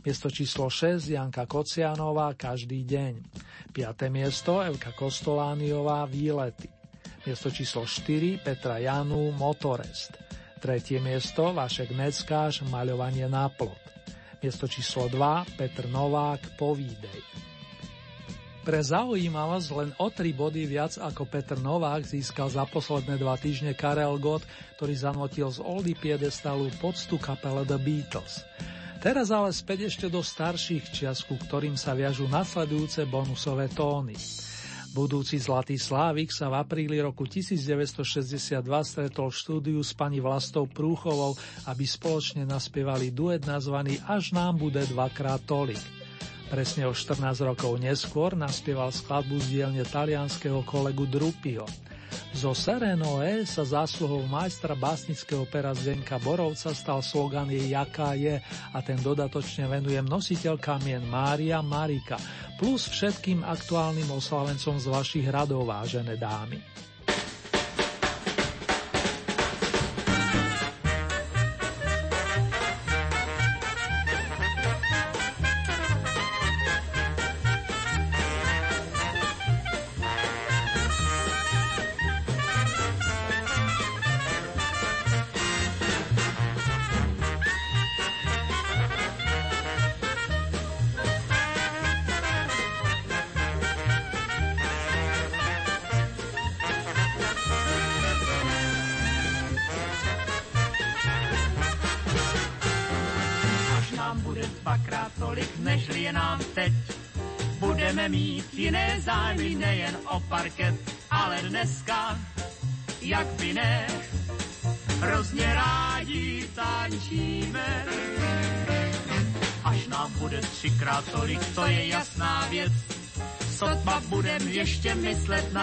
Miesto číslo 6 Janka Kocianová Každý deň. 5. miesto Evka Kostolániová Výlety. Miesto číslo 4 Petra Janu Motorest. Tretie miesto Vašek Neckáš Maľovanie na plot. Miesto číslo 2 Petr Novák Povídej. Pre zaujímavosť len o 3 body viac ako Petr Novák získal za posledné dva týždne Karel Gott, ktorý zanotil z Oldy piedestalu poctu kapele The Beatles. Teraz ale späť ešte do starších čias, ku ktorým sa viažú nasledujúce bonusové tóny. Budúci Zlatý Slávik sa v apríli roku 1962 stretol v štúdiu s pani Vlastou Prúchovou, aby spoločne naspievali duet nazvaný Až nám bude dvakrát tolik. Presne o 14 rokov neskôr naspieval skladbu z dielne talianského kolegu Drupiho. Zo Serenoe sa zásluhou majstra básnického pera Zdenka Borovca stal slogan je Jaká je a ten dodatočne venujem nositeľkám mien Mária Marika plus všetkým aktuálnym oslavencom z vašich radov, vážené dámy.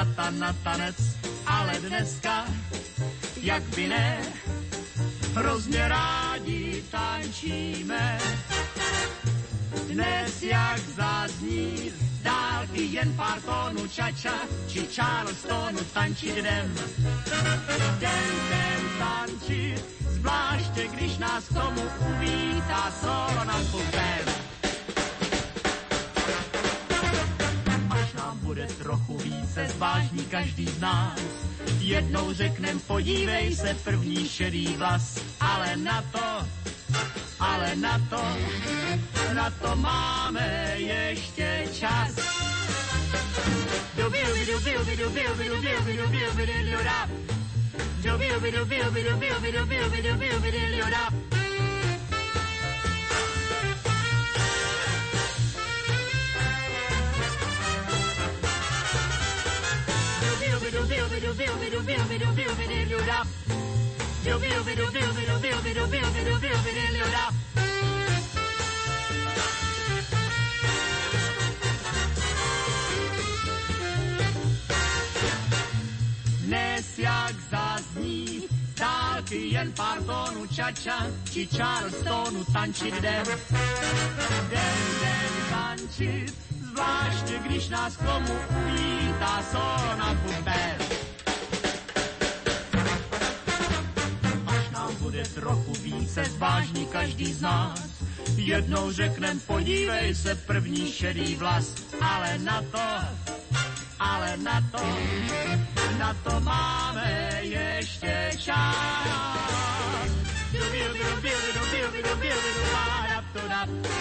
Myslet na, ta, na tanec, ale dneska, jak by ne, hrozně rádi tančíme. Dnes jak zazní z dálky jen pár tónů čača, či Charlestonu tančit jdem. Jdem, jdem tančit, zvláště když nás tomu uvítá solo na kupem. Každý z nás. Jednou řeknem, podívej se, první šedý vlas, ale na to, ale na to, na to máme ještě čas. Dnes jak zazní dálky jen pár tónů čača, či Charlestonu tančit jdem. Jdem, jdem tančit, zvláště když nás k tomu uvítá solona kuper. Bude trochu více zvážní každý z nás, jednou řeknem podívej se první šedý vlas, ale na to, ale na to, na to máme ještě čas.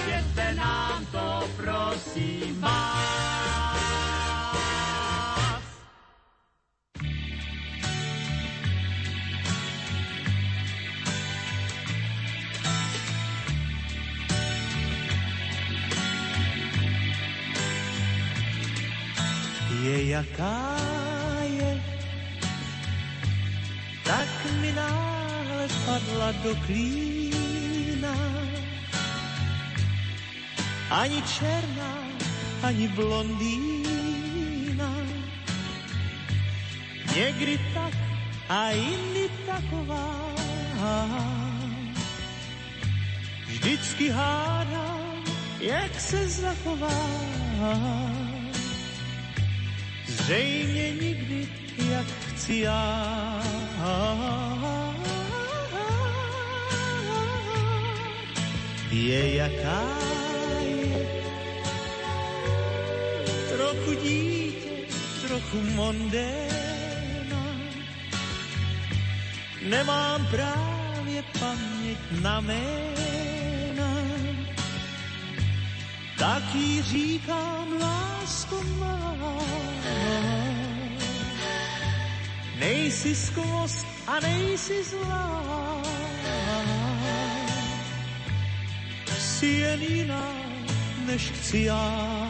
Jděte nám to, prosím vás. Je jaká je, tak mi náhle padla do klína. Ani černá, ani blondýna. Někdy tak a jindy taková. Vždycky hádám, jak se zachová. Zřejmě nikdy, jak chci já. Je jaká je, trochu dítě, trochu mondéna. Nemám právě paměť na jména, tak jí říkám lásko má. Nejsi skvost a nejsi zlá. Jsi jen jiná, než chci já.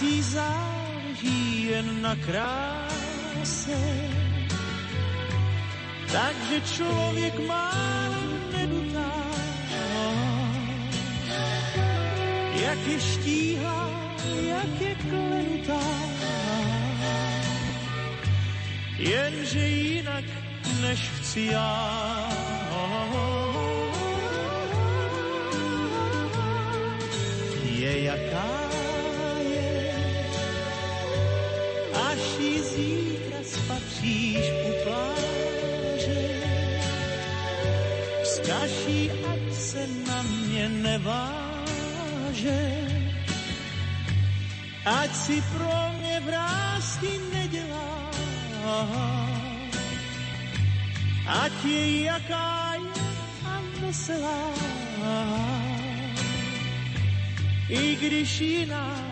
Jí záleží jen na kráse, takže člověk má nedutá, jak je štíhá, jak je klenutá. Jenže jinak než chci já. Je jaká jí zítra spatříš u pláže. Vzkaž jí, ať se na mě neváže, ať si pro mě vrázky nedělá. Ať je jaká je a veselá, i když jiná,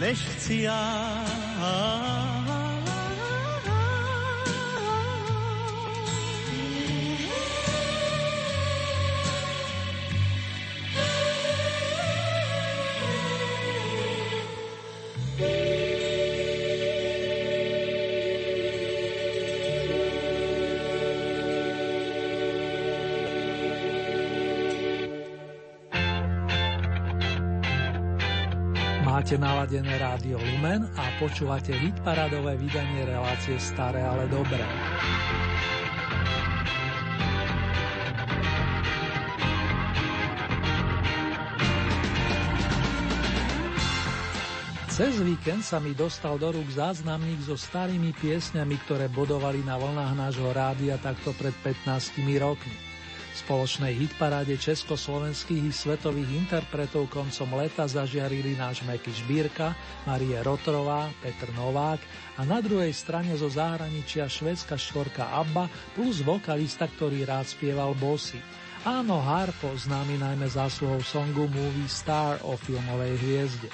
než chci já. Naladené rádio Lumen a počúvate hitparadové vydanie relácie Staré, ale dobré. Cez víkend sa mi dostal do rúk záznamník so starými piesňami, ktoré bodovali na vlnách nášho rádia takto pred 15 rokmi spoločnej hitparáde československých i svetových interpretov koncom leta zažiarili náš Meky Šbírka, Marie Rotrová, Petr Novák a na druhej strane zo zahraničia švedská štvorka Abba plus vokalista, ktorý rád spieval bosy. Áno, Harpo, známy najmä zásluhou songu Movie Star o filmovej hviezde.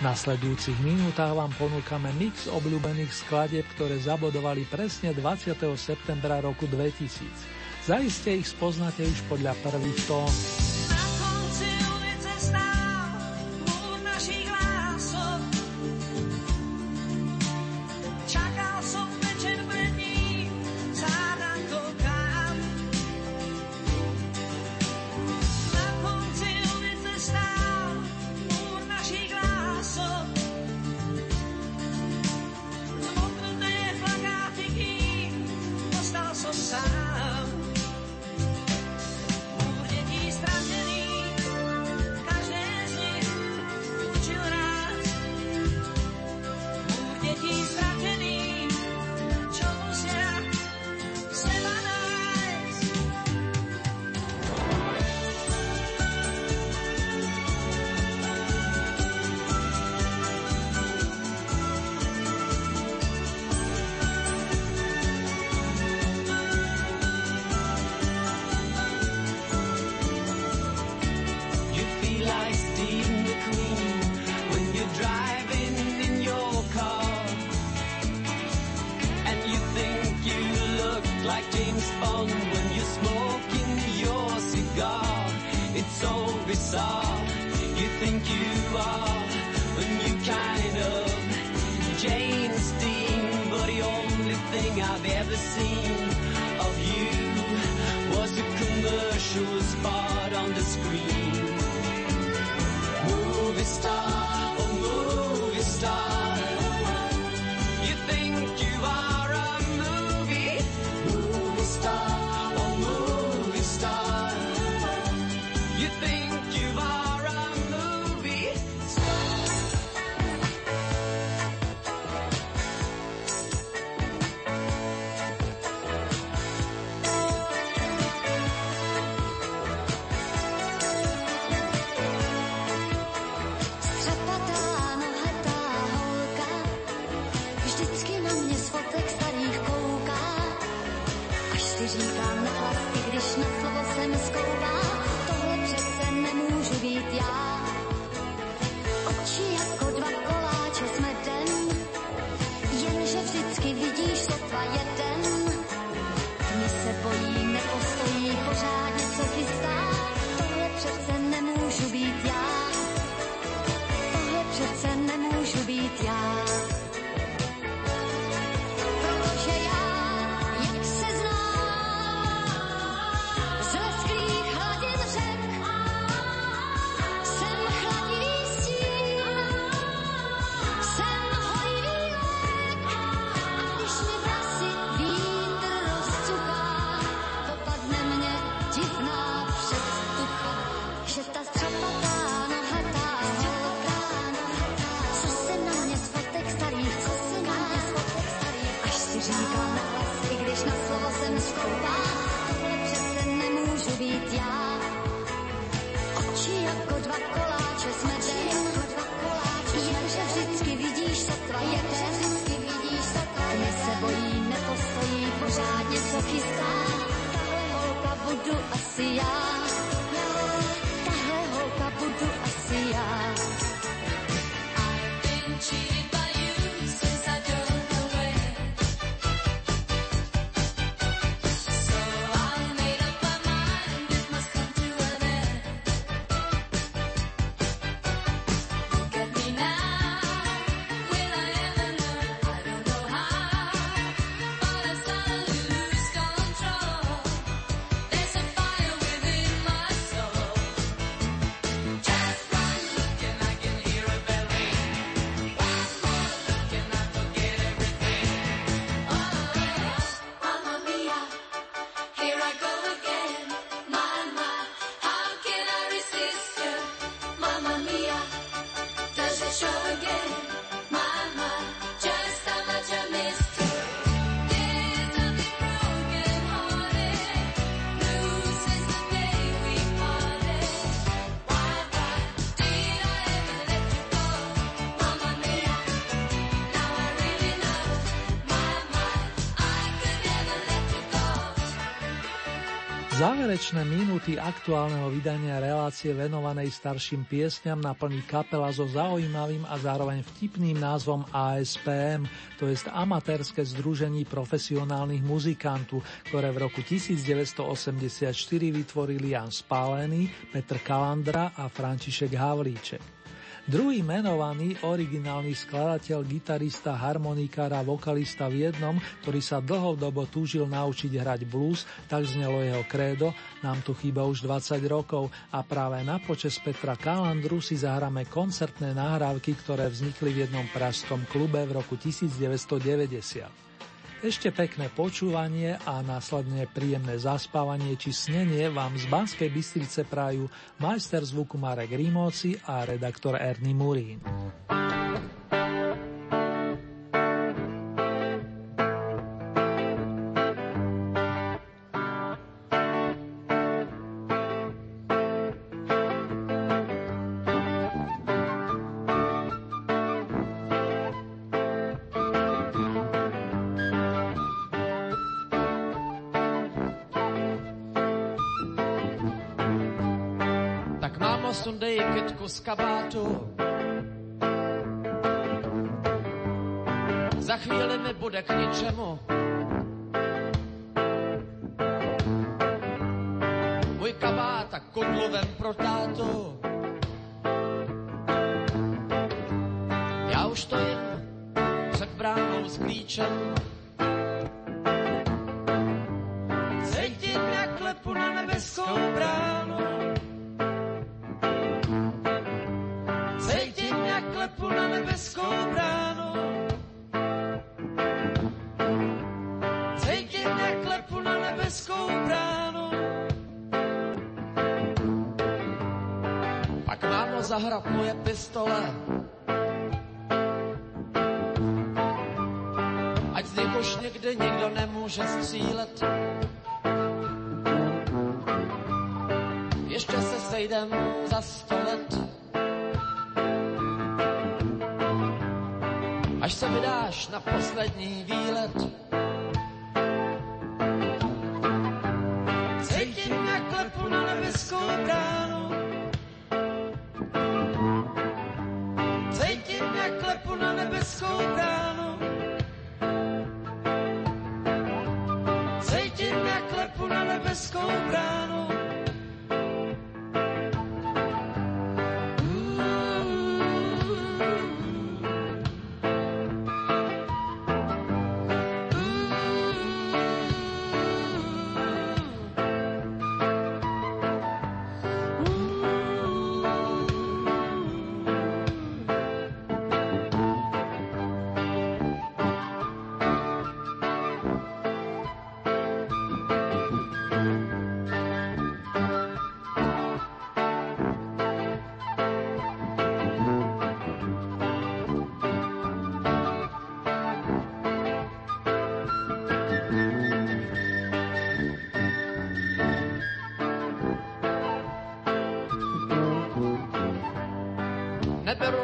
V nasledujúcich minútach vám ponúkame mix obľúbených skladieb, ktoré zabodovali presne 20. septembra roku 2000. Zaiste ich spoznáte už podľa prvých tón. Záverečné minúty aktuálneho vydania relácie venovanej starším piesňam naplní kapela so zaujímavým a zároveň vtipným názvom ASPM, to je amatérske združení profesionálnych muzikantov, ktoré v roku 1984 vytvorili Jan Spálený, Petr Kalandra a František Havlíček. Druhý menovaný, originálny skladateľ, gitarista, harmonikára, vokalista v jednom, ktorý sa dlhodobo túžil naučiť hrať blues, tak znelo jeho krédo, nám tu chýba už 20 rokov a práve na počes Petra Kalandru si zahráme koncertné nahrávky, ktoré vznikli v jednom pražskom klube v roku 1990. Ešte pekné počúvanie a následne príjemné zaspávanie či snenie vám z Banskej Bystrice prajú majster zvuku Marek Rímovci a redaktor Ernie Murín. Z kabátu. Za chvíli mi bude k ničemu. Můj kabát a kudlovem pro tátu. Já už stojím před bránou s klíčem. Nemůže střílet. Ještě se sejdem za sto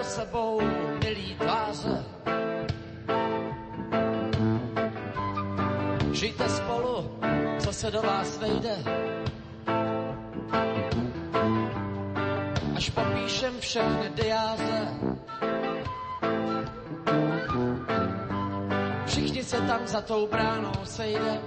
sebou milý tváře. Žijte spolu, co se do vás vejde. Až popíšem všechny diáze. Všichni se tam za tou bránou sejdem.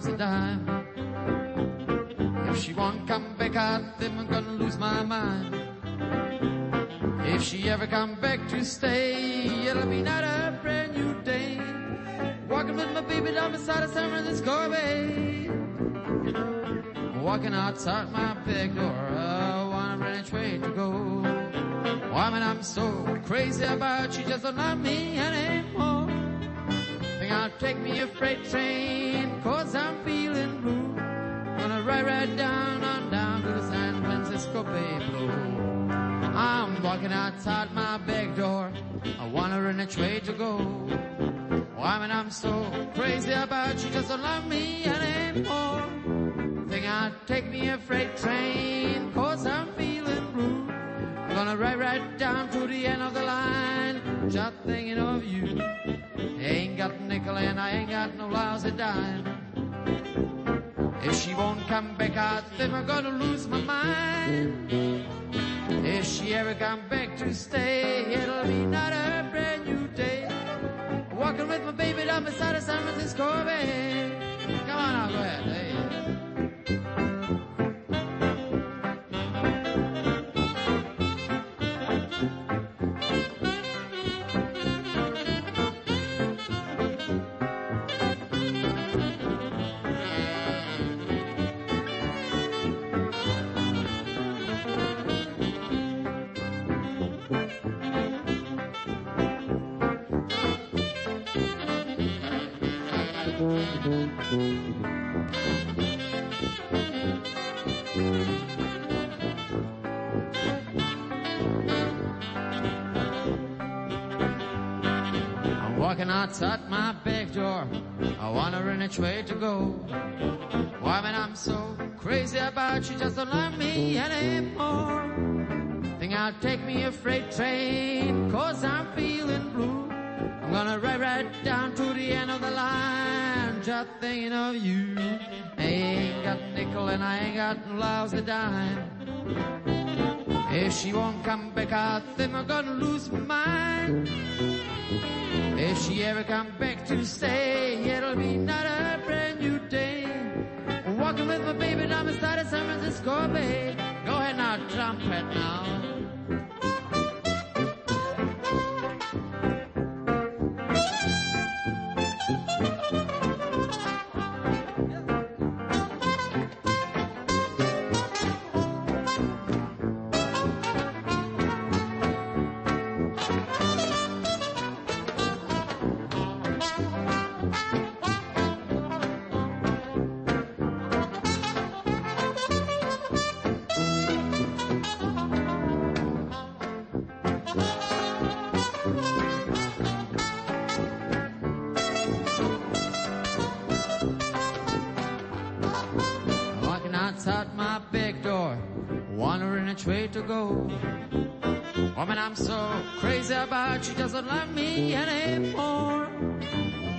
Lousy dime. If she won't come back, I think I'm gonna lose my mind. If she ever come back to stay, it'll be not a brand new day. Walking with my baby down beside of San Francisco Bay. Walking outside my back door, I want a a way to go. Woman, I'm so crazy about you, just don't love me anymore. Walking outside Stay. I'm my back door. I wonder in which way to go. Why, man, I'm so crazy about you, just don't love me anymore. Think I'll take me a freight train, cause I'm feeling blue. I'm gonna ride right down to the end of the line, just thinking of you. I ain't got nickel and I ain't got no lousy dime. If she won't come back, I think I'm gonna lose my mind. If she ever come back to stay, it'll be not a brand new day. Walking with my baby down the San Francisco Bay. Go ahead now, trumpet now. Go. Woman, I'm so crazy about you, doesn't love me anymore.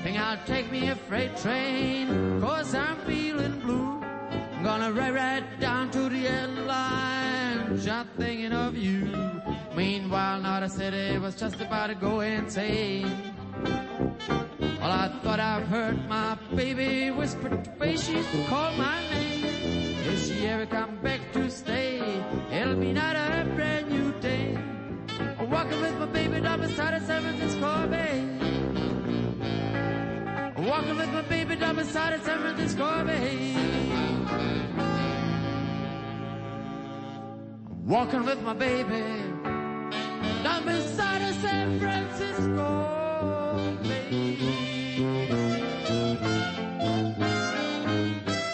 Think I'll take me a freight train, cause I'm feeling blue. I'm gonna ride right down to the end line, just thinking of you. Meanwhile, not a city was just about to go insane. Well, I thought I've heard my baby whisper to face she call my name. If she ever come back to stay, it'll be not a brand new day. I'm walking with my baby down beside the San Francisco Bay. I'm walking with my baby down beside the San Francisco Bay. I'm walking with my baby down beside the San Francisco Bay.